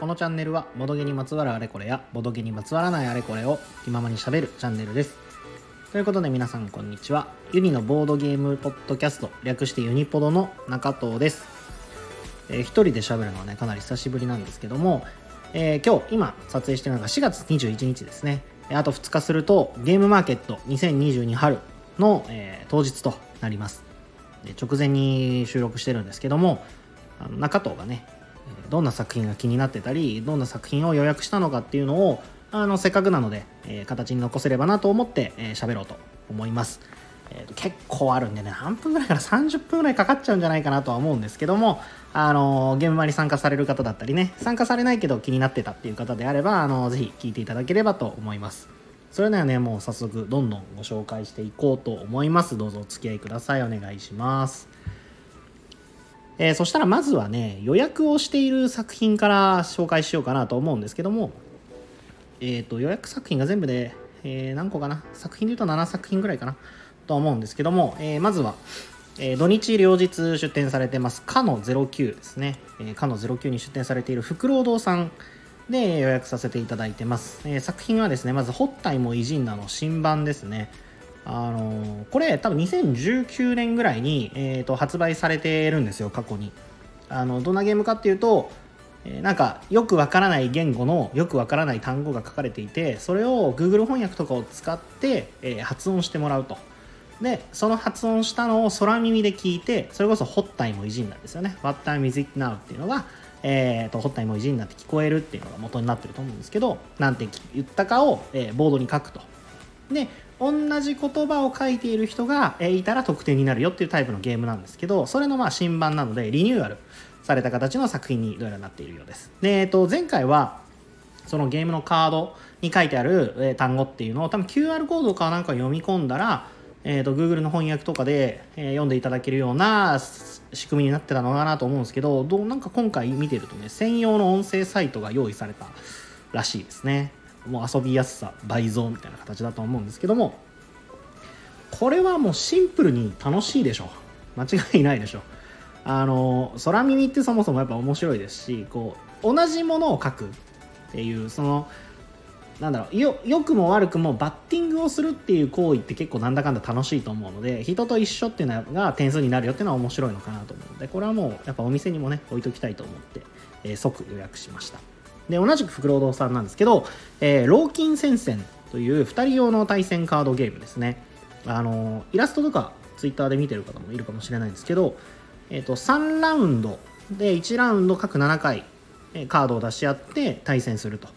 このチャンネルはボドゲにまつわるあれこれやボドゲにまつわらないあれこれを気ままにしゃべるチャンネルです。ということで皆さんこんにちは。ユニのボードゲームポッドキャスト略してユニポドの中藤です、えー、一人で喋るのはねかなり久しぶりなんですけども、えー、今日今撮影してるのが4月21日ですね。あと2日するとゲームマーケット2022春の、えー、当日となります。直前に収録してるんですけどもあの中藤がねどんな作品が気になってたりどんな作品を予約したのかっていうのをあのせっかくなので、えー、形に残せればなと思って喋、えー、ろうと思います、えーと、結構あるんでね何分ぐらいから30分ぐらいかかっちゃうんじゃないかなとは思うんですけどもあのー、ゲームマに参加される方だったりね参加されないけど気になってたっていう方であればあのー、ぜひ聞いていただければと思います。それではねもう早速どんどんご紹介していこうと思います。どうぞお付き合いください。お願いします。えー、そしたらまずはね予約をしている作品から紹介しようかなと思うんですけども、えーと、予約作品が全部で、えー、何個かな？作品でいうと7作品ぐらいかな？と思うんですけども、えー、まずは、え土日両日出店されてますかの09ですね、えかの09に出店されているフクロウ堂さん。で予約させていただいてます、え作品はですねまず「ホッタイも偉人な」の新版ですね。あのこれ多分2019年ぐらいに、えーと、発売されてるんですよ過去に。あのどんなゲームかっていうと、えー、なんかよくわからない言語のよくわからない単語が書かれていてそれを Google 翻訳とかを使って、えー、発音してもらうと。でその発音したのを空耳で聞いてそれこそホッタイも偉人なんですよね。What time is it now? っていうのがえーと、ホッタイも偉人になって聞こえるっていうのが元になってると思うんですけどなんて言ったかを、えー、ボードに書くと。で同じ言葉を書いている人がえいたら得点になるよっていうタイプのゲームなんですけどそれのまあ新版なのでリニューアルされた形の作品にどうやらなっているようです。で、えっと、前回はそのゲームのカードに書いてある単語っていうのを多分 QR コードかなんか読み込んだら、えーと、Google の翻訳とかで、えー、読んでいただけるような仕組みになってたのかなと思うんですけどどうなんか今回見てるとね専用の音声サイトが用意されたらしいですね。もう遊びやすさ倍増みたいな形だと思うんですけどもこれはもうシンプルに楽しいでしょ間違いないでしょあの空耳ってそもそもやっぱ面白いですしこう同じものを書くっていうそのなんだろうよ良くも悪くもバッティングをするっていう行為って結構なんだかんだ楽しいと思うので人と一緒っていうのが点数になるよっていうのは面白いのかなと思うのでこれはもうやっぱお店にもね置いときたいと思って、えー、即予約しました。で同じくフクロウ堂さんなんですけど、えー、ローキン戦線という2人用の対戦カードゲームですね。あのイラストとかツイッターで見てる方もいるかもしれないんですけど、えーと、3ラウンドで1ラウンド各7回カードを出し合って対戦すると。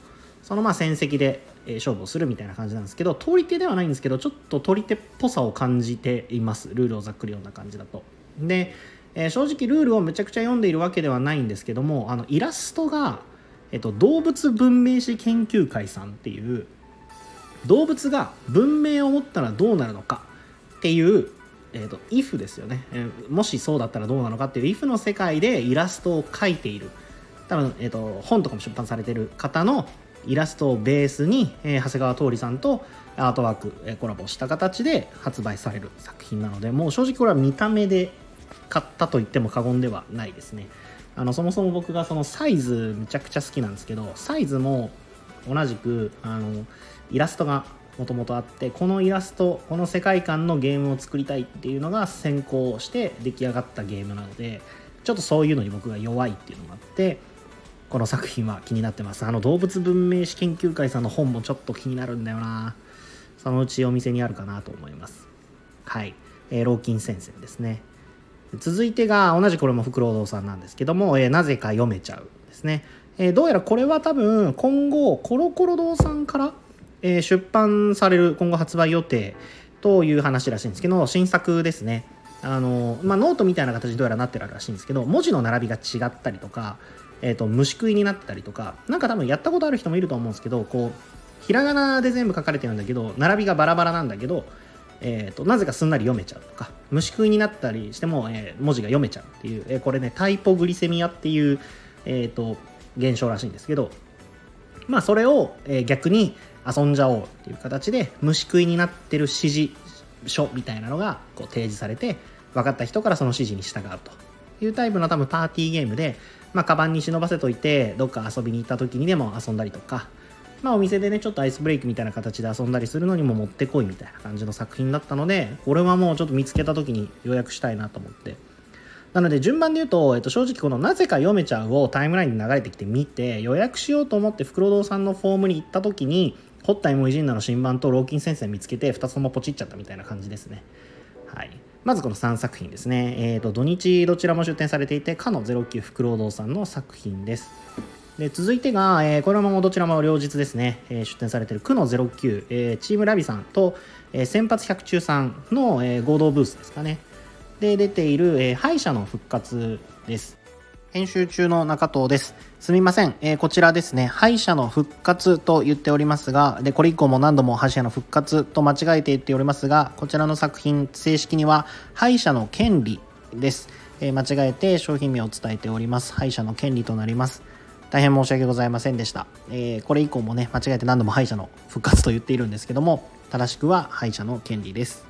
そのまあ戦績で勝負をするみたいな感じなんですけど取り手ではないんですけどちょっと取り手っぽさを感じています。ルールをざっくり読んだ感じだと。で、えー、正直ルールをめちゃくちゃ読んでいるわけではないんですけどもあのイラストがえっと、動物文明史研究会さんっていう動物が文明を持ったらどうなるのかっていう、えっと、if ですよね、えー、もしそうだったらどうなのかっていう if の世界でイラストを描いている。多分、えっと、本とかも出版されてる方のイラストをベースに、えー、長谷川徹さんとアートワーク、えー、コラボした形で発売される作品なのでもう正直これは見た目で買ったと言っても過言ではないですね。あのそもそも僕がそのサイズめちゃくちゃ好きなんですけどサイズも同じくあのイラストがもともとあってこのイラストこの世界観のゲームを作りたいっていうのが先行して出来上がったゲームなのでちょっとそういうのに僕が弱いっていうのもあってこの作品は気になってます。あの動物文明史研究会さんの本もちょっと気になるんだよな。そのうちお店にあるかなと思います。はい、えー、老金先生ですね。続いてが同じこれもフクロウ堂さんなんですけども、えー、なぜか読めちゃうですね、えー、どうやらこれは多分今後コロコロ堂さんから、えー、出版される今後発売予定という話らしいんですけど新作ですね。あの、まあ、ノートみたいな形でどうやらなってるらしいんですけど文字の並びが違ったりとか、えーと、虫食いになったりとかなんか多分やったことある人もいると思うんですけどこうひらがなで全部書かれてるんだけど並びがバラバラなんだけどえーと、なぜかすんなり読めちゃうとか虫食いになったりしても、えー、文字が読めちゃうっていう、えー、これねタイポグリセミアっていう、えーと、現象らしいんですけどまあそれを、えー、逆に遊んじゃおうっていう形で虫食いになってる指示書みたいなのがこう提示されて分かった人からその指示に従うというタイプの多分パーティーゲームで、まあ、カバンに忍ばせといてどっか遊びに行った時にでも遊んだりとか、まあ、お店でねちょっとアイスブレイクみたいな形で遊んだりするのにももってこいみたいな感じの作品だったのでこれはもうちょっと見つけた時に予約したいなと思ってなので順番で言うと、えっと、正直このなぜか読めちゃうをタイムラインに流れてきて見て予約しようと思って袋堂さんのフォームに行った時にホッタイモイジンナの新版とローキン先生見つけて2つともポチっちゃったみたいな感じですね。はい。まずこの3作品ですね。えっ、ー、と、土日どちらも出展されていて、かの09フクロウ堂さんの作品です。で続いてが、えー、これもどちらも両日ですね、えー、出展されている区の09、えー、チームラビさんと、えー、先発百中さんの、えー、合同ブースですかね。で出ている、えー、敗者の復活です。編集中の中藤です。すみません。えー、こちらですね、敗者の復活と言っておりますが、で、これ以降も何度も敗者の復活と間違えて言っておりますが、こちらの作品、正式には敗者の権利です。えー、間違えて商品名を伝えております。敗者の権利となります。大変申し訳ございませんでした。えー、これ以降もね、間違えて何度も敗者の復活と言っているんですけども、正しくは敗者の権利です。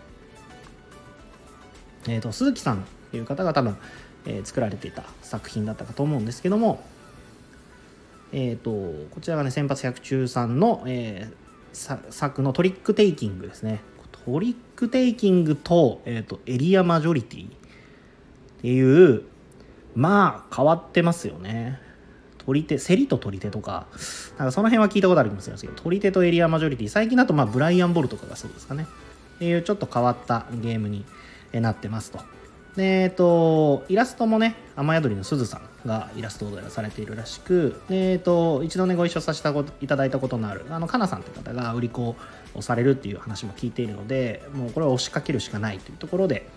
えっ、と、鈴木さんという方が多分、え、作られていた作品だったかと思うんですけども、えーと、こちらがね先発百中さんの、えー、作のトリックテイキングですね。トリックテイキングと,、えーと、エリアマジョリティっていうまあ変わってますよね。取り手競りと取り手とかなんかその辺は聞いたことありますけど取り手とエリアマジョリティ。最近だとまあブライアン・ボルとかがそうですかね。っていうちょっと変わったゲームになってますと。えっと、イラストもね、雨宿りのすずさんがイラストをされているらしく、えっと、一度ね、ご一緒させていただいたことのある、あの、かなさんという方が売り子をされるっていう話も聞いているので、もうこれは押しかけるしかないというところで、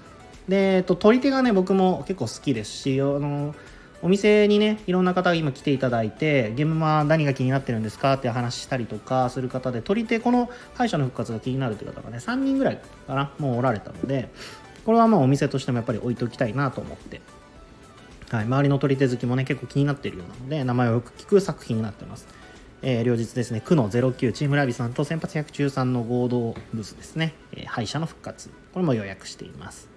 で、えっと、取り手がね、僕も結構好きですし、あの、お店にね、いろんな方が今来ていただいて、ゲームは何が気になってるんですかって話したりとかする方で、取り手、この敗者の復活が気になるという方がね、3人ぐらいかな、もうおられたので、これはまあお店としてもやっぱり置いておきたいなと思って、はい、周りの取り手好きもね結構気になっているようなので名前をよく聞く作品になってます、えー、両日ですね区の09チームラビさんと先発113の合同ブースですね、えー、敗者の復活。これも予約しています。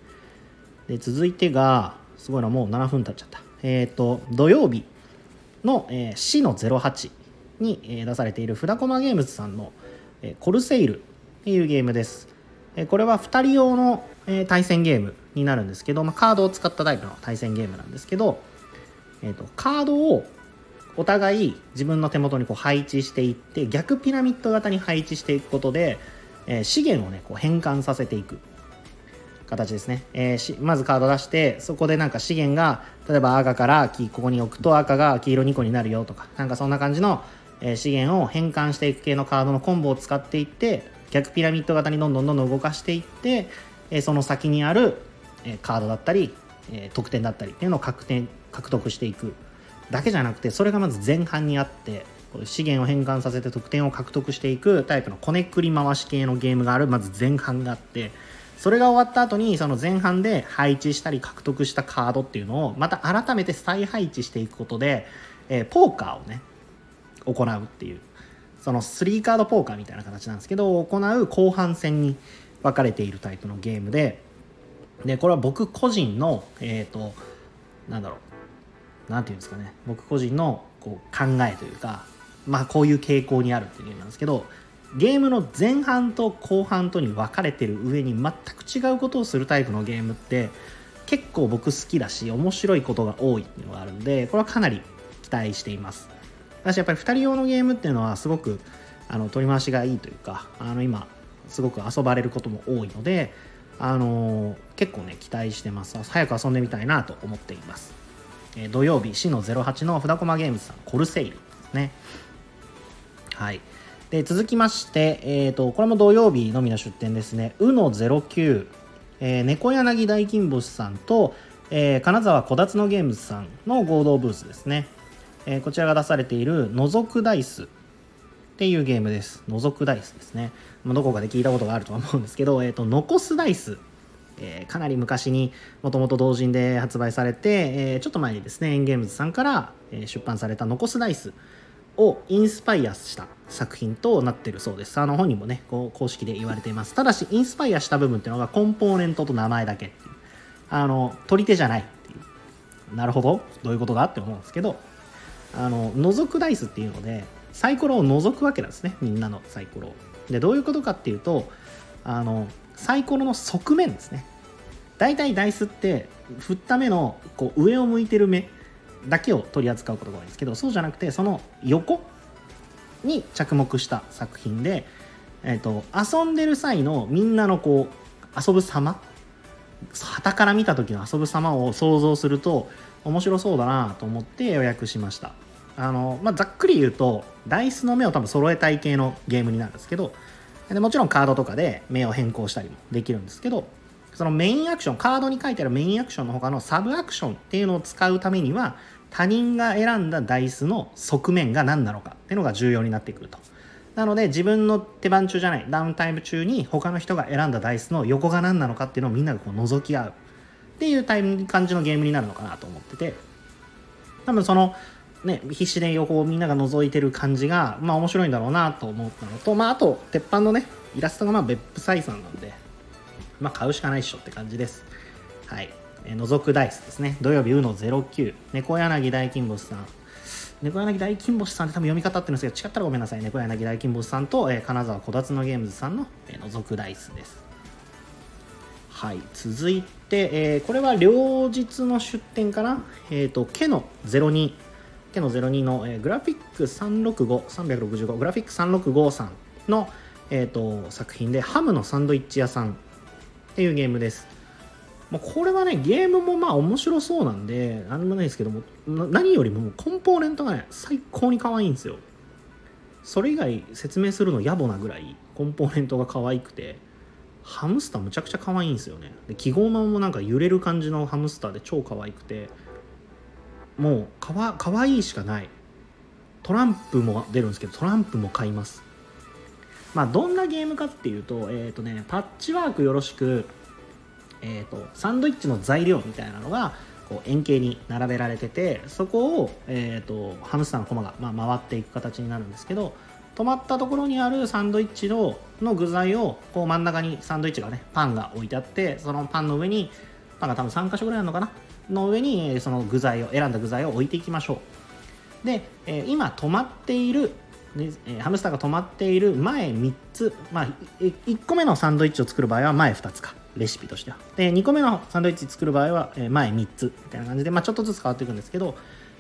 で続いてがすごいなもう7分経っちゃった。えっ、ー、と土曜日の、えー、死の08に、出されているフダコマゲームズさんの、えー、コルセイルっていうゲームです。これは2人用の対戦ゲームになるんですけど、まあ、カードを使ったタイプの対戦ゲームなんですけど、えーと、カードをお互い自分の手元にこう配置していって逆ピラミッド型に配置していくことで、えー、資源をねこう変換させていく形ですね、えー、まずカード出してそこでなんか資源が例えば赤からここに置くと赤が黄色2個になるよとかなんかそんな感じの、え、資源を変換していく系のカードのコンボを使っていって逆ピラミッド型にどんどんどんどん動かしていって、えその先にある、えカードだったり、え得点だったりっていうのを獲点獲得していくだけじゃなくてそれがまず前半にあって資源を変換させて得点を獲得していくタイプのこねくり回し系のゲームがあるまず前半があってそれが終わった後にその前半で配置したり獲得したカードっていうのをまた改めて再配置していくことで、えー、ポーカーをね行うっていうその3カードポーカーみたいな形なんですけど行う後半戦に分かれているタイプのゲームででこれは僕個人のえっ、ー、となんだろう。なんていうんですかね。僕個人のこう考えというかまあこういう傾向にあるっていうゲームなんですけどゲームの前半と後半とに分かれてる上に全く違うことをするタイプのゲームって結構僕好きだし面白いことが多いっていうのがあるんでこれはかなり期待しています。私やっぱり2人用のゲームっていうのはすごくあの取り回しがいいというかあの今すごく遊ばれることも多いのであの結構ね期待してます。早く遊んでみたいなと思っています、えー、土曜日死の08の札駒ゲームズさんコルセイルですね。はい。で続きまして、えーと、これも土曜日のみの出店ですね。うの09、えー、猫柳大金星さんと、えー、金沢小辰のゲームズさんの合同ブースですね。えー、こちらが出されている覗くダイスっていうゲームです。覗くダイスですね。ま、どこかで聞いたことがあるとは思うんですけど、えっ、ー、と、残すダイス。えー、かなり昔にもともと同人で発売されて、えー、ちょっと前にですね、エンゲームズさんから、え出版された残すダイスをインスパイアした作品となってるそうです。あの本にもね、こう公式で言われています。ただし、インスパイアした部分っていうのがコンポーネントと名前だけっていうあの取り手じゃないっていうなるほどどういうことだって思うんですけどあの覗くダイスっていうのでサイコロを覗くわけなんですねみんなのサイコロでどういうことかっていうとあのサイコロの側面ですね。大体ダイスって振った目のこう上を向いてる目だけを取り扱うことが多いんですけどそうじゃなくてその横に着目した作品で、えーと、遊んでる際のみんなのこう遊ぶ様旗から見た時の遊ぶ様を想像すると面白そうだなと思って予約しました。あの、まあ、ざっくり言うとダイスの目を多分揃えたい系のゲームになるんですけどでもちろんカードとかで目を変更したりもできるんですけどそのメインアクションカードに書いてあるメインアクションの他のサブアクションっていうのを使うためには他人が選んだダイスの側面が何なのかっていうのが重要になってくると。なので自分の手番中じゃないダウンタイム中に他の人が選んだダイスの横が何なのかっていうのをみんながこう覗き合う。っていうタイム感じのゲームになるのかなと思ってて多分そのね、必死で横をみんなが覗いてる感じが、まあ面白いんだろうなと思ったのと、まああと、鉄板のね、イラストがまあ別府採算なんで、まあ買うしかないっしょって感じです。はい。え、覗くダイスですね。土曜日、うの09、猫柳大金星さん。猫柳大金星さんって多分読み方ってるんですけど、違ったらごめんなさい。猫柳大金星さんと、え、金沢小辰のゲームズさんの、え、覗くダイスです。はい。続いて、えー、これは両日の出店かな？え、ー、と、ケの02。ケの02の、えー、グラフィック365、365、グラフィック365さんの、えーと、作品でハムのサンドイッチ屋さんっていうゲームです。まあ、これはね、ゲームもまあ面白そうなんで、なんでもないですけども、何よりもコンポーネントがね、最高に可愛いんですよ。それ以外説明するの野暮なぐらいコンポーネントが可愛くて、ハムスターむちゃくちゃ可愛いんですよね。で記号マンもなんか揺れる感じのハムスターで超可愛くて、もうかわ可愛いしかない。トランプも出るんですけど、トランプも買います。まあ、どんなゲームかっていうと,、えーとね、パッチワークよろしく、えーと、サンドイッチの材料みたいなのがこう円形に並べられててそこを、えーと、ハムスターのコマが、まあ、回っていく形になるんですけど止まったところにあるサンドイッチのの具材をこう真ん中にサンドイッチがねパンが置いてあってそのパンの上にパンが多分3箇所ぐらいあるのかな？の上にその具材を選んだ具材を置いていきましょう。で、えー、今止まっているで、えハムスターが止まっている前3つ、まあ、1個目のサンドイッチを作る場合は前2つかレシピとしては。で2個目のサンドイッチ作る場合は前3つみたいな感じで、まあ、ちょっとずつ変わっていくんですけど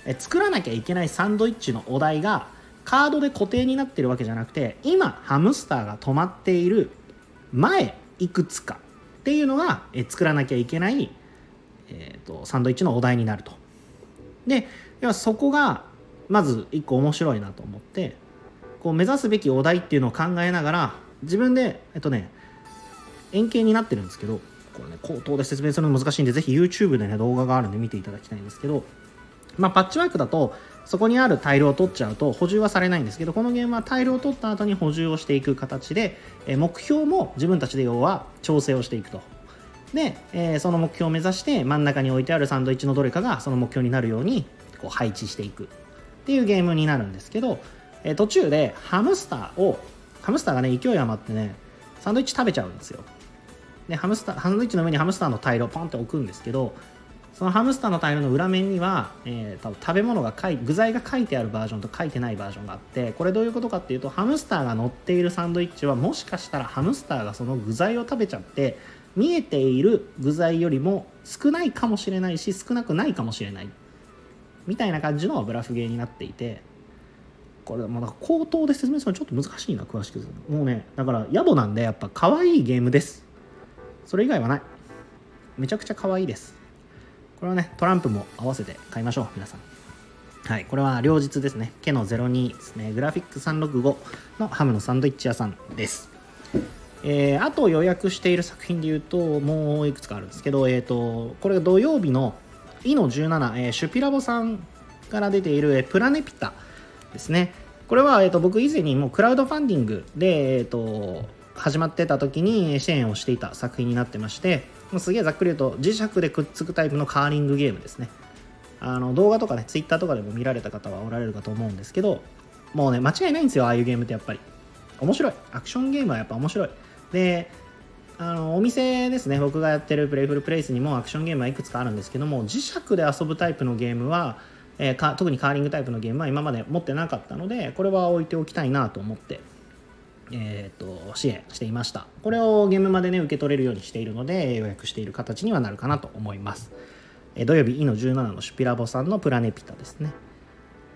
え作らなきゃいけないサンドイッチのお題がカードで固定になってるわけじゃなくて今ハムスターが止まっている前いくつかっていうのがえ作らなきゃいけない、えーと、サンドイッチのお題になると。で要はそこがまず1個面白いなと思ってこう目指すべきお題っていうのを考えながら自分でえっとね円形になってるんですけどこれね口頭で説明するの難しいんでぜひ YouTube でね動画があるんで見ていただきたいんですけどまあパッチワークだとそこにあるタイルを取っちゃうと補充はされないんですけどこのゲームはタイルを取った後に補充をしていく形で目標も自分たちで要は調整をしていくと。で、え、その目標を目指して真ん中に置いてあるサンドイッチのどれかがその目標になるようにこう配置していくっていうゲームになるんですけどえ途中でハムスターをハムスターがね勢い余ってねサンドイッチ食べちゃうんですよ。でハムスターサンドイッチの上にハムスターのタイルをポンって置くんですけどそのハムスターのタイルの裏面には、えー、多分食べ物が書い具材が書いてあるバージョンと書いてないバージョンがあってこれどういうことかっていうとハムスターが乗っているサンドイッチはもしかしたらハムスターがその具材を食べちゃって見えている具材よりも少ないかもしれないし少なくないかもしれないみたいな感じのブラフゲーになっていてこれもう口頭で説明するのちょっと難しいな詳しく。もうねだから野暮なんでやっぱ可愛いゲームです。それ以外はない。めちゃくちゃ可愛いです。これはねトランプも合わせて買いましょう皆さん。はいこれは両日ですね。ケの02ですね。グラフィック365のハムのサンドイッチ屋さんです。えー、あと予約している作品で言うともういくつかあるんですけど、えーと、これが土曜日のイの17、えー、シュピラボさんから出ている、え、プラネピタですね。これは、えーと、僕以前にもうクラウドファンディングで、えーと、始まってた時に支援をしていた作品になってましてもうすげえざっくり言うと磁石でくっつくタイプのカーリングゲームですね。あの動画とかねツイッターとかでも見られた方はおられるかと思うんですけどもうね間違いないんですよああいうゲームってやっぱり。面白い。アクションゲームはやっぱ面白い。であのお店ですね僕がやってるプレイフルプレイスにもアクションゲームはいくつかあるんですけども磁石で遊ぶタイプのゲームは、えー、か特にカーリングタイプのゲームは今まで持ってなかったのでこれは置いておきたいなと思ってえーと、支援していました。これをゲームまでね受け取れるようにしているので予約している形にはなるかなと思います、えー、土曜日イの17のシュピラボさんのプラネピタですね。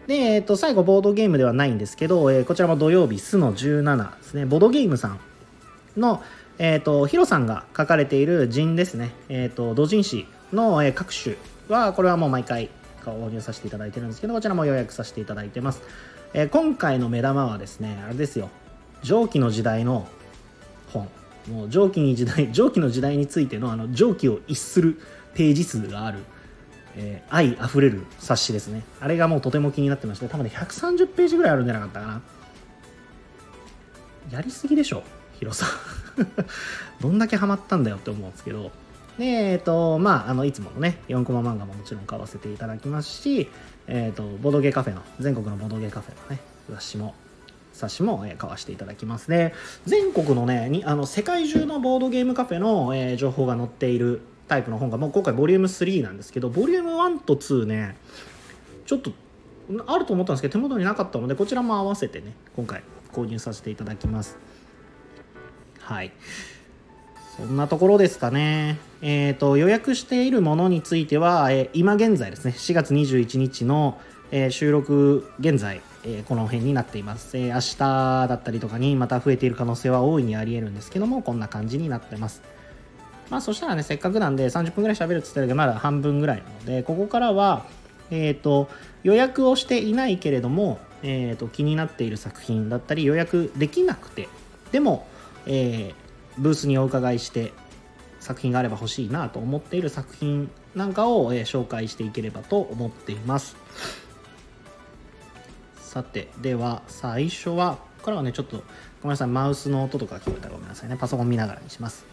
で、えーと、最後ボードゲームではないんですけど、えー、こちらも土曜日スの17ですね。ボードゲームさんの、えーと、ヒロさんが書かれている陣ですね、えーと、同人誌の、え、各種はこれはもう毎回購入させていただいてるんですけどこちらも予約させていただいてます、えー、今回の目玉はですねあれですよ。蒸気の時代の本。もう蒸気に時代 蒸気の時代についてのあの蒸気を逸するページ数がある、えー、愛あふれる冊子ですね。あれがもうとても気になってまして多分ね130ページぐらいあるんじゃなかったかな。やりすぎでしょ広さ どんだけハマったんだよって思うんですけど。でえっ、ー、とまああのいつものね4コマ漫画ももちろん買わせていただきますしえっ、ー、とボドゲカフェの全国のボドゲカフェのね雑誌も冊子も、え買わせていただきますね。全国のねにあの世界中のボードゲームカフェの、えー、情報が載っているタイプの本がもう今回ボリューム3なんですけどボリューム1と2ねちょっとあると思ったんですけど手元になかったのでこちらも合わせてね今回購入させていただきます。はい。そんなところですかね。えっ、ー、と、予約しているものについては、えー、今現在ですね、4月21日の、えー、収録現在、えー、この辺になっています、えー、明日だったりとかにまた増えている可能性は大いにあり得るんですけどもこんな感じになってますまあそしたらねせっかくなんで30分ぐらい喋るって言ったけどまだ半分ぐらいなのでここからはえっ、ー、と予約をしていないけれども、えーと、気になっている作品だったり予約できなくてでも、え、ブースにお伺いして作品があれば欲しいなと思っている作品なんかを、え、紹介していければと思っています。さて、では、最初は、ここからはね、ちょっと、ごめんなさい、マウスの音とか聞こえたらごめんなさいね。パソコン見ながらにします。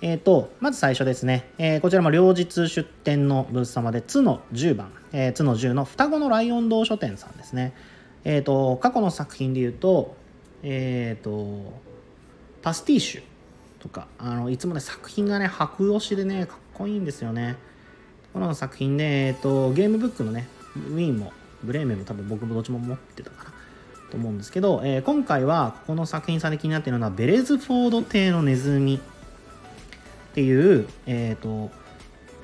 えっ、ー、と、まず最初ですね、えー、こちらも両日出店のブース様で、つの10番、えー、つの10の双子のライオン堂書店さんですね。えっ、ー、と、過去の作品で言うと、えっ、と、パスティッシュとか、あの、いつもね、作品がね、白押しでね、かっこいいんですよね。この作品で、えっ、と、ゲームブックのね、ウィンもブレーメンも多分僕もどっちも持ってたかなと思うんですけど、えー、今回はここの作品さんで気になっているのはベレズフォード邸のネズミっていう、えっ、ー、と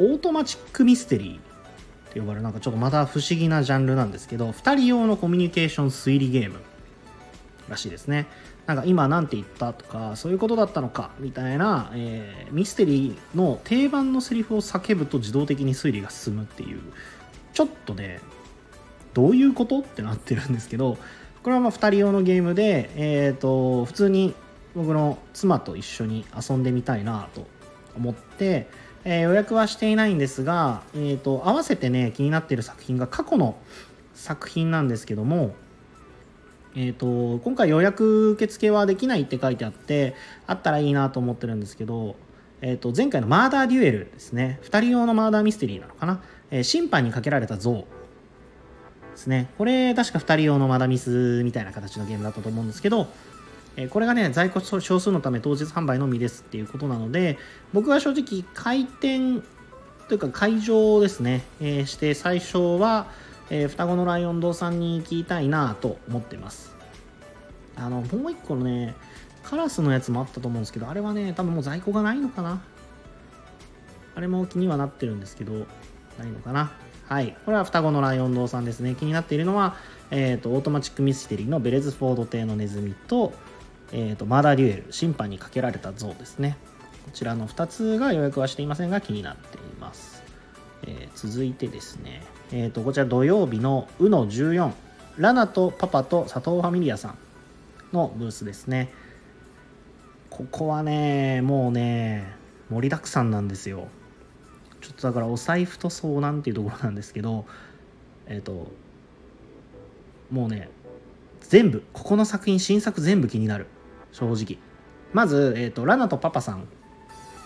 オートマチックミステリーって呼ばれるなんかちょっとまた不思議なジャンルなんですけど2人用のコミュニケーション推理ゲームらしいですね。なんか今なんて言ったとかそういうことだったのかみたいな、えー、ミステリーの定番のセリフを叫ぶと自動的に推理が進むっていうちょっとねどういうこと？ってなってるんですけどこれはまあ2人用のゲームで、えーと、普通に僕の妻と一緒に遊んでみたいなと思って、えー、予約はしていないんですが、えーと、合わせてね気になっている作品が過去の作品なんですけども、えーと、今回予約受付はできないって書いてあってあったらいいなと思ってるんですけど、えー、と前回のマーダーデュエルですね。2人用のマーダーミステリーなのかな、えー、審判にかけられた像。ですね。これ、確か2人用のマダミスみたいな形のゲームだったと思うんですけど、えこれがね、在庫少数のため当日販売のみですっていうことなので、僕は正直、開店というか会場ですね、えー、して最初は、えー、双子のライオン堂さんに聞きたいなと思ってます。あの、もう一個のね、カラスのやつもあったと思うんですけど、あれはね、多分もう在庫がないのかな？あれも気にはなってるんですけど、ないのかな？はい。これは双子のライオン堂さんですね。気になっているのは、えっ、ー、と、オートマチックミステリーのベレズフォード邸のネズミと、えっ、ー、と、マダーデュエル、審判にかけられた像ですね。こちらの2つが予約はしていませんが気になっています。えー、続いてですね、えっ、と、こちら土曜日のうの14、ラナとパパと佐藤ファミリアさんのブースですね。ここはね、もうね、盛りだくさんなんですよ。ちょっとだからお財布と遭難っていうところなんですけどえっ、ー、ともうね全部ここの作品新作全部気になる。正直。まず、えーと、ラナとパパさん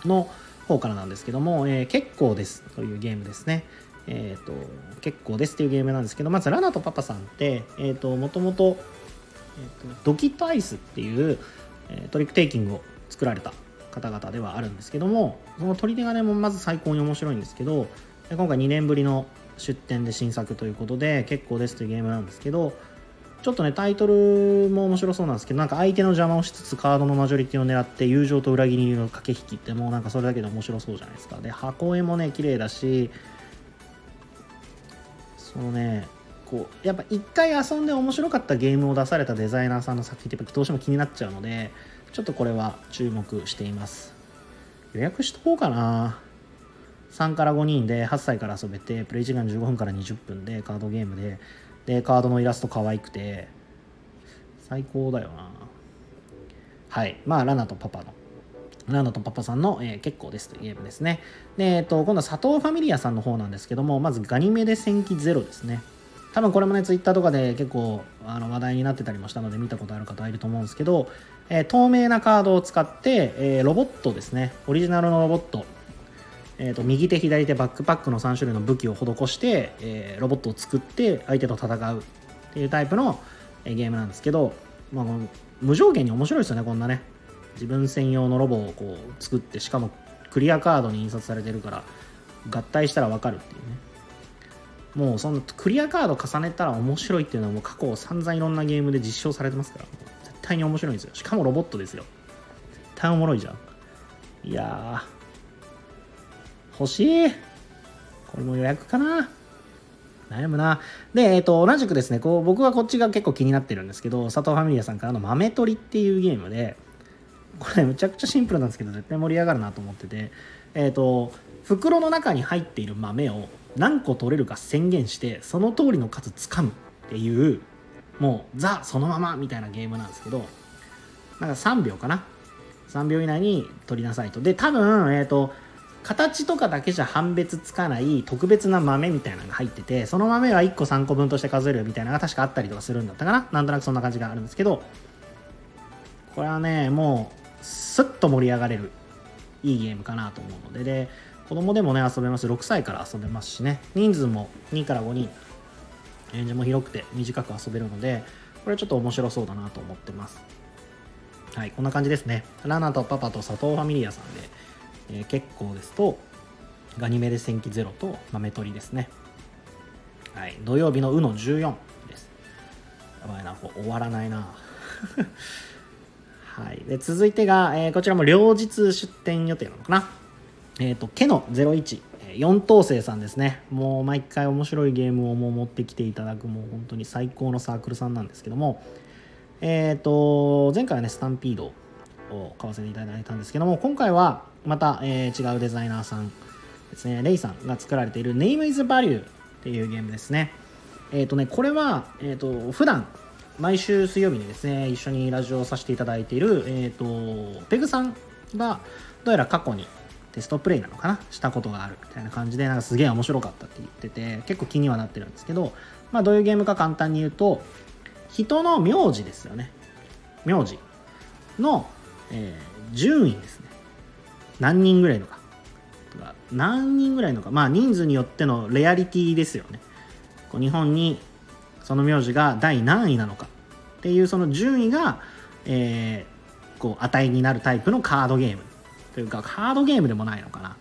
の方からなんですけども、えー、結構ですというゲームですね。えっ、ー、と結構ですっていうゲームなんですけどまずラナとパパさんってえっ、ー、ともともと,、えーとドキットアイスっていう、えトリックテイキングを作られた。方々ではあるんですけどもその取り手がねもまず最高に面白いんですけど今回2年ぶりの出展で新作ということで結構ですというゲームなんですけどちょっとねタイトルも面白そうなんですけどなんか相手の邪魔をしつつカードのマジョリティを狙って友情と裏切りの駆け引きってもうなんかそれだけで面白そうじゃないですか。で箱絵もね綺麗だしそのねこうやっぱ一回遊んで面白かったゲームを出されたデザイナーさんの作品ってやっぱどうしても気になっちゃうのでちょっとこれは注目しています。予約しとこうかな？3から5人で8歳から遊べてプレイ時間15分から20分でカードゲームででカードのイラスト可愛くて最高だよな。はい。まあラナとパパのラナとパパさんの、えー、結構ですというゲームですね。で、えっと、今度は佐藤ファミリアさんの方なんですけどもまずガニメデ戦記ゼロですね。多分これもねツイッターとかで結構あの話題になってたりもしたので見たことある方いると思うんですけど、えー、透明なカードを使って、えー、ロボットですね。オリジナルのロボット。えーと、右手左手バックパックの3種類の武器を施して、えー、ロボットを作って相手と戦うっていうタイプの、えー、ゲームなんですけど、まあ、無条件に面白いですよねこんなね。自分専用のロボをこう作ってしかもクリアカードに印刷されてるから合体したら分かるっていうね。もうそのクリアカード重ねたら面白いっていうのはもう過去散々いろんなゲームで実証されてますから。絶対に面白いんですよ。しかもロボットですよ。絶対おもろいじゃん。いや欲しい。これも予約かな。悩むな。で、えっ、ー、と、同じくですね、こう、僕はこっちが結構気になってるんですけど、佐藤ファミリアさんからの豆取りっていうゲームで、これむちゃくちゃシンプルなんですけど、絶対盛り上がるなと思ってて、えっ、ー、と、袋の中に入っている豆を何個取れるか宣言して、その通りの数掴むっていう、もう、ザ・そのままみたいなゲームなんですけど、なんか3秒かな？3秒以内に取りなさいと。で、多分、えっ、ー、と、形とかだけじゃ判別つかない特別な豆みたいなのが入っててその豆は1個3個分として数えるみたいなのが確かあったりとかするんだったかな？なんとなくそんな感じがあるんですけどこれはねもうスッと盛り上がれるいいゲームかなと思うのでで子供でもね遊べます。6歳から遊べますしね。人数も2から5人。レンジも広くて短く遊べるのでこれちょっと面白そうだなと思ってます。はいこんな感じですね。ラナとパパと佐藤ファミリアさんでえー、結構ですとガニメデ戦記ゼロと豆取りですね。はい土曜日のうの14です。やばいなこう終わらないな。はいで続いてが、えー、こちらも両日出店予定なのかな。えっ、ー、とケノ01 4等星さんですね。もう毎回面白いゲームをも持ってきていただくもう本当に最高のサークルさんなんですけども。えっ、ー、と前回はねスタンピードを買わせていただいたんですけども。今回はまた、えー、違うデザイナーさんですね、レイさんが作られている Name is Value っていうゲームですね。えっ、ー、とね、これは、えっ、ー、と、普段、毎週水曜日にですね、一緒にラジオをさせていただいている、えっ、と、ペグさんが、どうやら過去にテストプレイなのかな？したことがあるみたいな感じで、なんかすげえ面白かったって言ってて、結構気にはなってるんですけど、まあどういうゲームか簡単に言うと、人の名字ですよね。名字の、えー、順位ですね。何人ぐらいのか。何人ぐらいのか。まあ人数によってのレアリティですよね。こう日本にその名字が第何位なのかっていうその順位が、えー、こう値になるタイプのカードゲーム。というかカードゲームでもないのかな。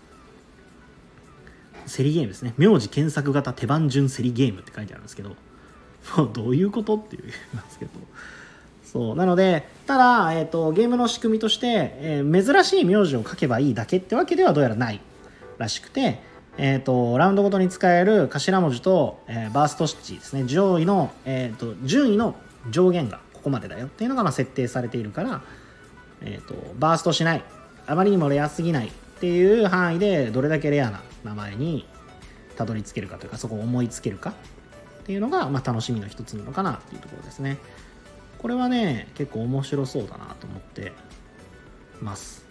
競りゲームですね。名字検索型手番順競りゲームって書いてあるんですけどもう どういうことっていうなんですけど。そう。なのでただ、えーと、ゲームの仕組みとして、えー、珍しい名字を書けばいいだけってわけではどうやらないらしくて、えーと、ラウンドごとに使える頭文字と、えー、バーストシッチですね。上位の、えーと、順位の上限がここまでだよっていうのがまあ設定されているから、えー、とバーストしないあまりにもレアすぎないっていう範囲でどれだけレアな名前にたどり着けるかというかそこを思いつけるかっていうのが、まあ、楽しみの一つなのかなっていうところですね。これはね結構面白そうだなと思ってます。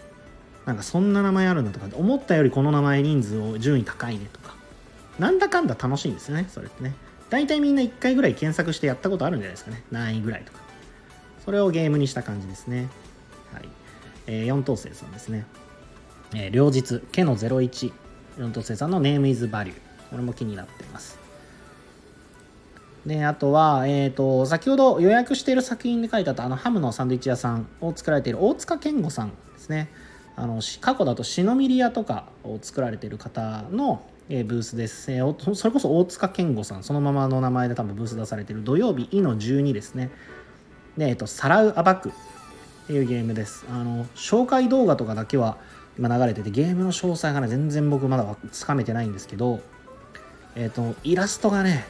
なんかそんな名前あるんだとか思ったよりこの名前人数を順位高いねとか。なんだかんだ楽しいんですよねそれってね。大体みんな1回ぐらい検索してやったことあるんじゃないですかね。何位ぐらいとか。それをゲームにした感じですね、えー、4等星さんですね、えー、両日ケの01 4等星さんのネームイズバリュー。これも気になってます。であとは、えーと、先ほど予約している作品で書いてあったあのハムのサンドイッチ屋さんを作られている大塚健吾さんですね。あの過去だとシノミリアとかを作られている方のえブースです、えー、それこそ大塚健吾さんそのままの名前で多分ブース出されている土曜日イの12ですね。で、え、ー、と、さらうアバク。いうゲームです。あの紹介動画とかだけは今流れててゲームの詳細がね全然僕まだつかめてないんですけどえっ、ー、とイラストがね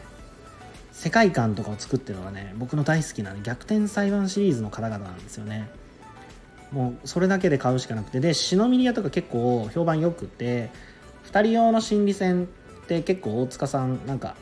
世界観とかを作ってるのがね僕の大好きな、ね、逆転裁判シリーズの方々なんですよね。もうそれだけで買うしかなくて。でシノミリアとか結構評判良くて2人用の心理戦って結構大塚さんなんか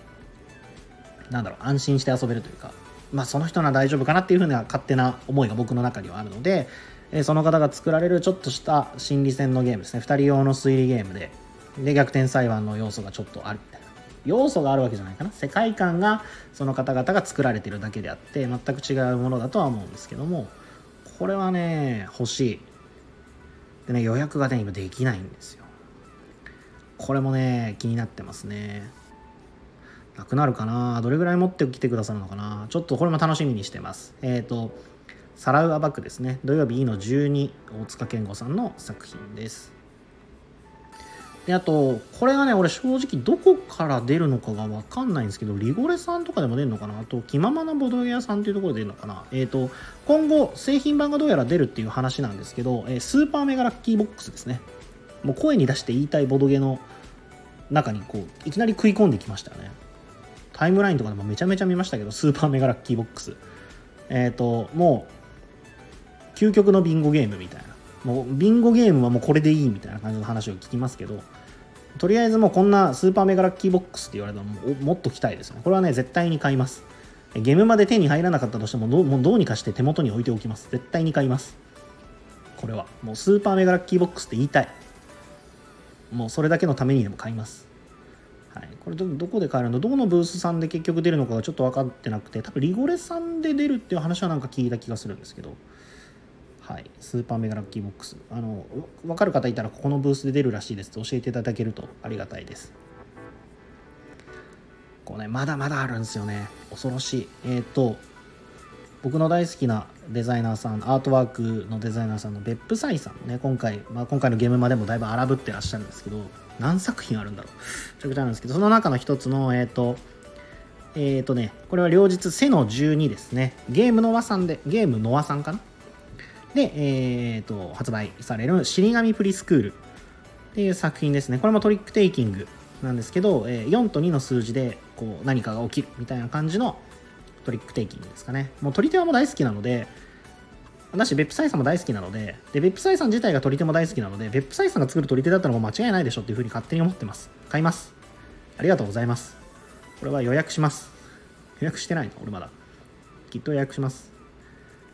なんだろう安心して遊べるというかまあその人なら大丈夫かなっていうふうな勝手な思いが僕の中にはあるので、えその方が作られるちょっとした心理戦のゲームですね。2人用の推理ゲームで。で逆転裁判の要素がちょっとあるみたいな。要素があるわけじゃないかな。世界観がその方々が作られてるだけであって全く違うものだとは思うんですけどもこれはね欲しい。でね予約がね今できないんですよ。これもね気になってますね。なくなるかな？どれぐらい持ってきてくださるのかな？ちょっとこれも楽しみにしてます。えっ、ー、とサラウアバックですね。土曜日 E の12大塚健吾さんの作品です。であとこれがね俺正直どこから出るのかが分かんないんですけどリゴレさんとかでも出るのかな？あと気ままなボドゲ屋さんっていうところで出るのかな？えっ、ー、と今後製品版がどうやら出るっていう話なんですけど、えー、スーパーメガラッキーボックスですね。もう声に出して言いたいボドゲの中にこういきなり食い込んできましたよね。タイムラインとかでもめちゃめちゃ見ましたけどスーパーメガラッキーボックス。えっ、ー、ともう究極のビンゴゲームみたいな。もうビンゴゲームはもうこれでいいみたいな感じの話を聞きますけどとりあえずもうこんなスーパーメガラッキーボックスって言われたらももっと来たいです。ねこれはね絶対に買います。ゲームまで手に入らなかったとしてもどもうどうにかして手元に置いておきます。絶対に買います。これは。もうスーパーメガラッキーボックスって言いたい。もうそれだけのためにでも買います。はい、これどこで買えるの？どこのブースさんで結局出るのかがちょっと分かってなくて多分リゴレさんで出るっていう話はなんか聞いた気がするんですけど。はい。スーパーメガラッキーボックス。あの分かる方いたらここのブースで出るらしいですと教えていただけると。ありがたいです。こうねまだまだあるんですよね。恐ろしい。えっ、ー、と僕の大好きなデザイナーさんアートワークのデザイナーさんの別府サイさんね今回、まあ、今回のゲームまでもだいぶ荒ぶってらっしゃるんですけど何作品あるんだろう？め ちゃくちゃあるんですけどその中の一つのえっ、ー、とえっ、ー、とねこれは両日背の12ですね。ゲームの和さんでゲームの和さんかな？で、えっ、ー、と発売される死神プリスクール。っていう作品ですね。これもトリックテイキングなんですけど、え4と2の数字でこう何かが起きるみたいな感じのトリックテイキングですかね。もう取り手はも大好きなので、だし、別府イさんも大好きなので、で、別府イさん自体が取り手も大好きなので、別府イさんが作る取り手だったらもう間違いないでしょっていうふうに勝手に思ってます。買います。ありがとうございます。これは予約します。予約してないの？俺まだ。きっと予約します。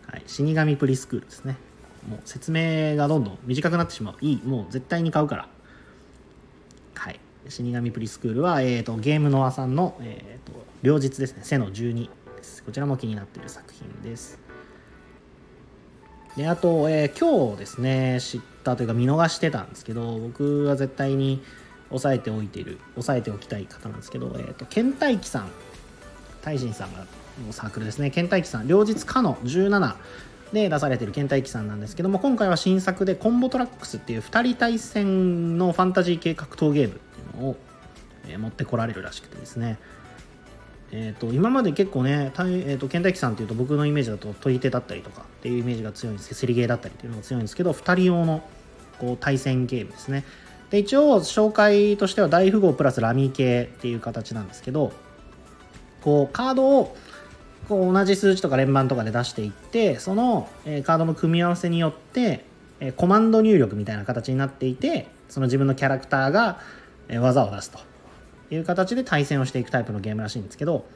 はい。死神プリスクールですね。もう説明がどんどん短くなってしまう。いい。もう絶対に買うから。はい。死神プリスクールは、えっ、ー、と、ゲームノアさんの、えっ、ー、と、両日ですね。背の12です。こちらも気になっている作品です。であと、えー、今日ですね知ったというか見逃してたんですけど僕は絶対に押さえておいている押さえておきたい方なんですけど、えーと、倦怠期さん。大臣さんがのサークルですね。倦怠期さん両日かの17で出されている倦怠期さんなんですけども今回は新作でコンボトラックスっていう2人対戦のファンタジー系格闘ゲームっていうのを、えー、持ってこられるらしくてですね。えーと、今まで結構ね、えーと、ケンタイキさんっていうと僕のイメージだと取り手だったりとかっていうイメージが強いんですけど、競りゲーだったりっていうのが強いんですけど、2人用のこう対戦ゲームですね。で、一応紹介としては大富豪プラスラミー系っていう形なんですけど、こうカードをこう同じ数字とか連番とかで出していって、その、え、カードの組み合わせによって、え、コマンド入力みたいな形になっていて、その自分のキャラクターが、えー、技を出すと。いう形で対戦をしていくタイプのゲームらしいんですけど、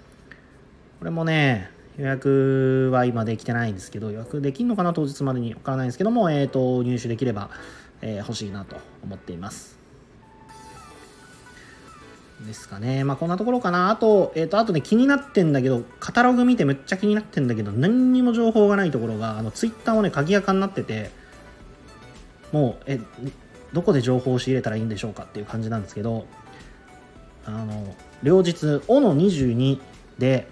これもね、予約は今できてないんですけど、予約できるのかな、当日までにわからないんですけども、えっ、ー、と、入手できれば、えー、欲しいなと思っています。ですかね。まあ、こんなところかな。あと、えっ、ー、と、あとね、気になってんだけど、カタログ見てめっちゃ気になってんだけど、何にも情報がないところが、あの、ツイッターをね、鍵垢になってて、もう、え、どこで情報を仕入れたらいいんでしょうかっていう感じなんですけど、あの両日オの22で、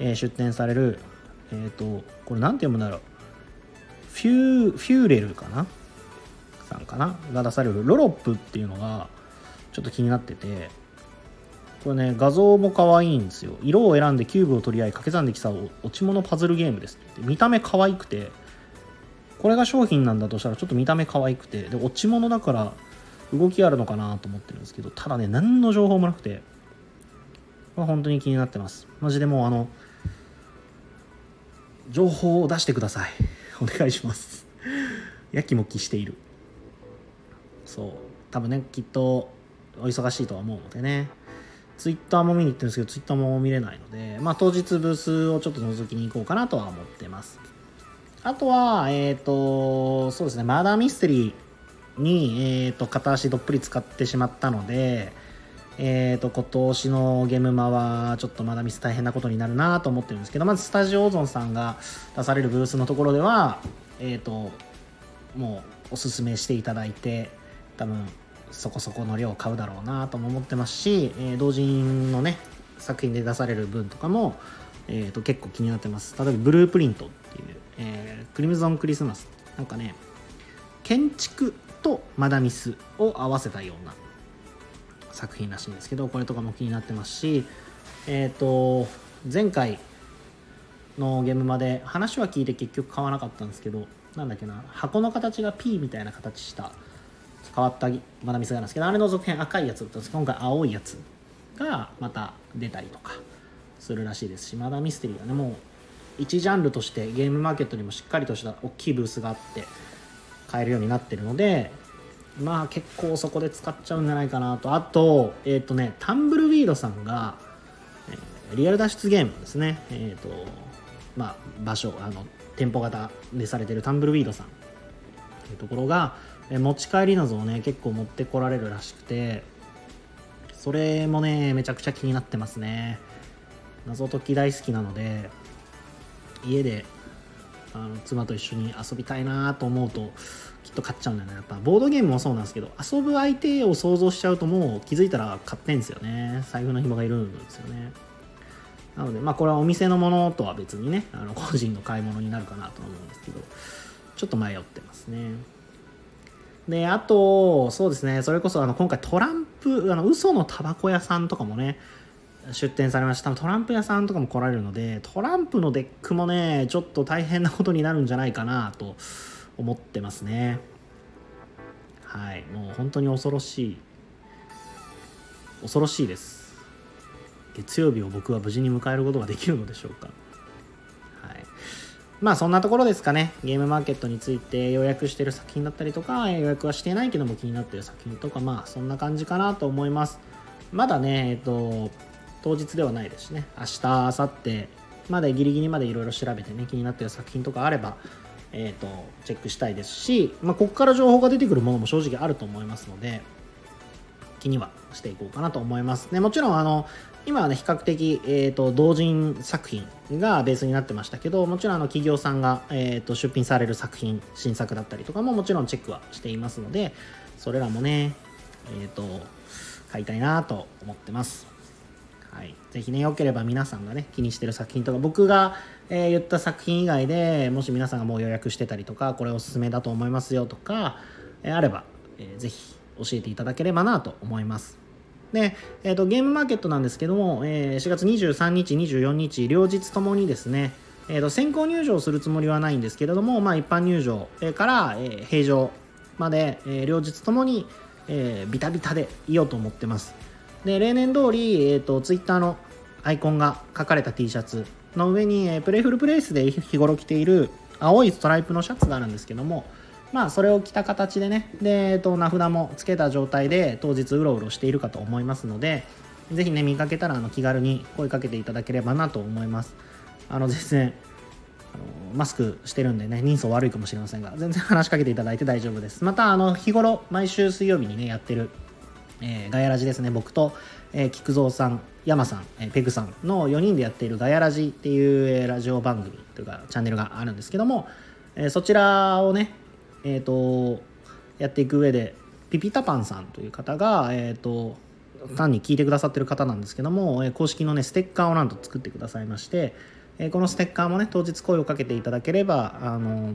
えー、出展されるえっ、ー、とこれ何て読むんだろう。フューフューレルかな？さんかな？が出される。ロロップっていうのがちょっと気になってて。これね画像も可愛いんですよ。色を選んでキューブを取り合い掛け算で競う落ち物パズルゲームですって。見た目可愛くて。これが商品なんだとしたらちょっと見た目可愛くて。で落ち物だから動きあるのかなと思ってるんですけどただね何の情報もなくて本当に気になってます。マジでもうあの情報を出してください。お願いします。やきもきしている。そう。多分ねきっとお忙しいとは思うのでね。ツイッターも見に行ってるんですけどツイッターも見れないのでまあ当日ブースをちょっと覗きに行こうかなとは思ってます。あとはえっ、ー、とそうですねマーダーミステリー。に、えーと、片足どっぷり使ってしまったのでえーと、今年のゲームマはちょっとまだミス大変なことになるなと思ってるんですけどまずスタジオオゾンさんが出されるブースのところではえ、ー、ともうおすすめしていただいて多分そこそこの量買うだろうなとも思ってますし、えー、同人のね作品で出される分とかも、えー、と結構気になってます。例えばブループリントっていう、えー、クリムゾンクリスマス。なんかね建築とマダミスを合わせたような作品らしいんですけどこれとかも気になってますしえっ、ー、と前回のゲームまで話は聞いて結局買わなかったんですけどなんだっけな箱の形が P みたいな形した変わったマダミスがあるんですけどあれの続編赤いやつだったんですけど今回青いやつがまた出たりとかするらしいですしマダミステリーはねもう一ジャンルとしてゲームマーケットにもしっかりとした大きいブースがあって買えるようになってるのでまあ結構そこで使っちゃうんじゃないかなと。あとえっ、ー、とねタンブルウィードさんが、えー、リアル脱出ゲームですね。えっ、ー、とまあ場所あの店舗型でされてるタンブルウィードさん。というところがえ持ち帰り謎をね結構持ってこられるらしくてそれもねめちゃくちゃ気になってますね。謎解き大好きなので家であの妻と一緒に遊びたいなと思うときっと買っちゃうんだよね。やっぱボードゲームもそうなんですけど遊ぶ相手を想像しちゃうともう気づいたら買ってんですよね。財布の紐がいるんですよね。なのでまあこれはお店のものとは別にねあの個人の買い物になるかなと思うんですけどちょっと迷ってますね。で、あと、そうですね、それこそあの今回トランプ、あの嘘のタバコ屋さんとかもね、出店されました。トランプ屋さんとかも来られるので、トランプのデックもね、ちょっと大変なことになるんじゃないかなと思ってますね。はい、もう本当に恐ろしい。恐ろしいです。月曜日を僕は無事に迎えることができるのでしょうか。はいまあそんなところですかね。ゲームマーケットについて予約してる作品だったりとか、予約はしてないけども気になってる作品とか、まあそんな感じかなと思います。まだね、えっと、当日ではないですしね、明日、明後日、まだギリギリまでいろいろ調べてね、気になってる作品とかあれば、えっと、チェックしたいですし、まあここから情報が出てくるものも正直あると思いますので、気にはしていこうかなと思います。ね、もちろんあの今はね比較的、えーと、同人作品がベースになってましたけどもちろんあの企業さんが、えーと、出品される作品新作だったりとかももちろんチェックはしていますのでそれらもねえっ、ー、と買いたいなと思ってます、ぜひねよければ皆さんがね気にしてる作品とか僕が、えー、言った作品以外でもし皆さんがもう予約してたりとかこれおすすめだと思いますよとか、えー、あれば、えー、ぜひ教えていただければなと思いますで、えーと、ゲームマーケットなんですけども、えー、4月23日、24日、両日ともにですね、えーと、先行入場するつもりはないんですけれども、まあ、一般入場から、えー、平常まで、えー、両日ともに、えー、ビタビタでいようと思ってます。で、例年通り、えーと、ツイッターのアイコンが書かれた T シャツの上に、えー、プレイフルプレイスで日頃着ている青いストライプのシャツがあるんですけども、まあそれを着た形でねで、えっと、名札もつけた状態で当日うろうろしているかと思いますのでぜひね見かけたらあの気軽に声かけていただければなと思います。あの全然あのマスクしてるんでね人相悪いかもしれませんが全然話しかけていただいて大丈夫です。またあの日頃毎週水曜日にねやってる、えー、ガヤラジですね。僕と、えー、菊蔵さん山さん、えー、ペグさんの4人でやっているガヤラジっていう、えー、ラジオ番組というかチャンネルがあるんですけども、えー、そちらをねえーと、やっていく上でピピタパンさんという方が、えーと、単に聞いてくださってる方なんですけども、え公式のねステッカーをなんと作ってくださいまして、えこのステッカーもね当日声をかけていただければあの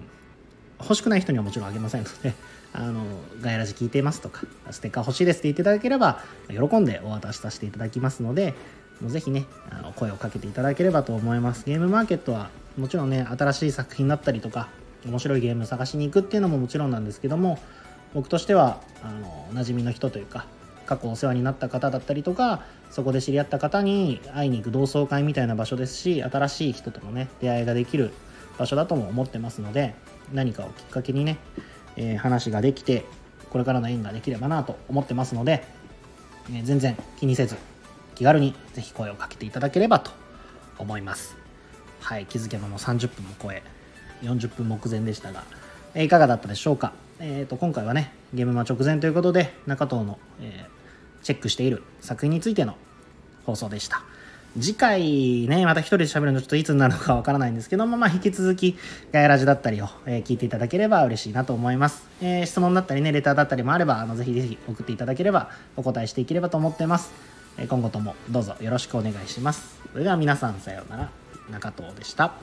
欲しくない人にはもちろんあげませんのであのガヤラジ聞いてますとかステッカー欲しいですって言っていただければ喜んでお渡しさせていただきますのでもうぜひねあの声をかけていただければと思います。ゲームマーケットはもちろんね新しい作品だったりとか面白いゲーム探しに行くっていうのももちろんなんですけども僕としてはあの馴染みの人というか過去お世話になった方だったりとかそこで知り合った方に会いに行く同窓会みたいな場所ですし新しい人ともね出会いができる場所だとも思ってますので何かをきっかけにね、えー、話ができてこれからの縁ができればなと思ってますので、え、全然気にせず気軽にぜひ声をかけていただければと思います。はい気づけばもう30分も超え40分目前でしたが、え、いかがだったでしょうか？えーと、今回はねゲームマ直前ということで中藤の、えー、チェックしている作品についての放送でした。次回ね、また一人で喋るのちょっといつになるのかわからないんですけども、まあ、引き続き、ガヤラジだったりを、えー、聞いていただければ嬉しいなと思います。えー、質問だったりね、レターだったりもあれば、あの、ぜひぜひ送っていただければ、お答えしていければと思ってます。え今後ともどうぞよろしくお願いします。それでは皆さんさようなら。中藤でした。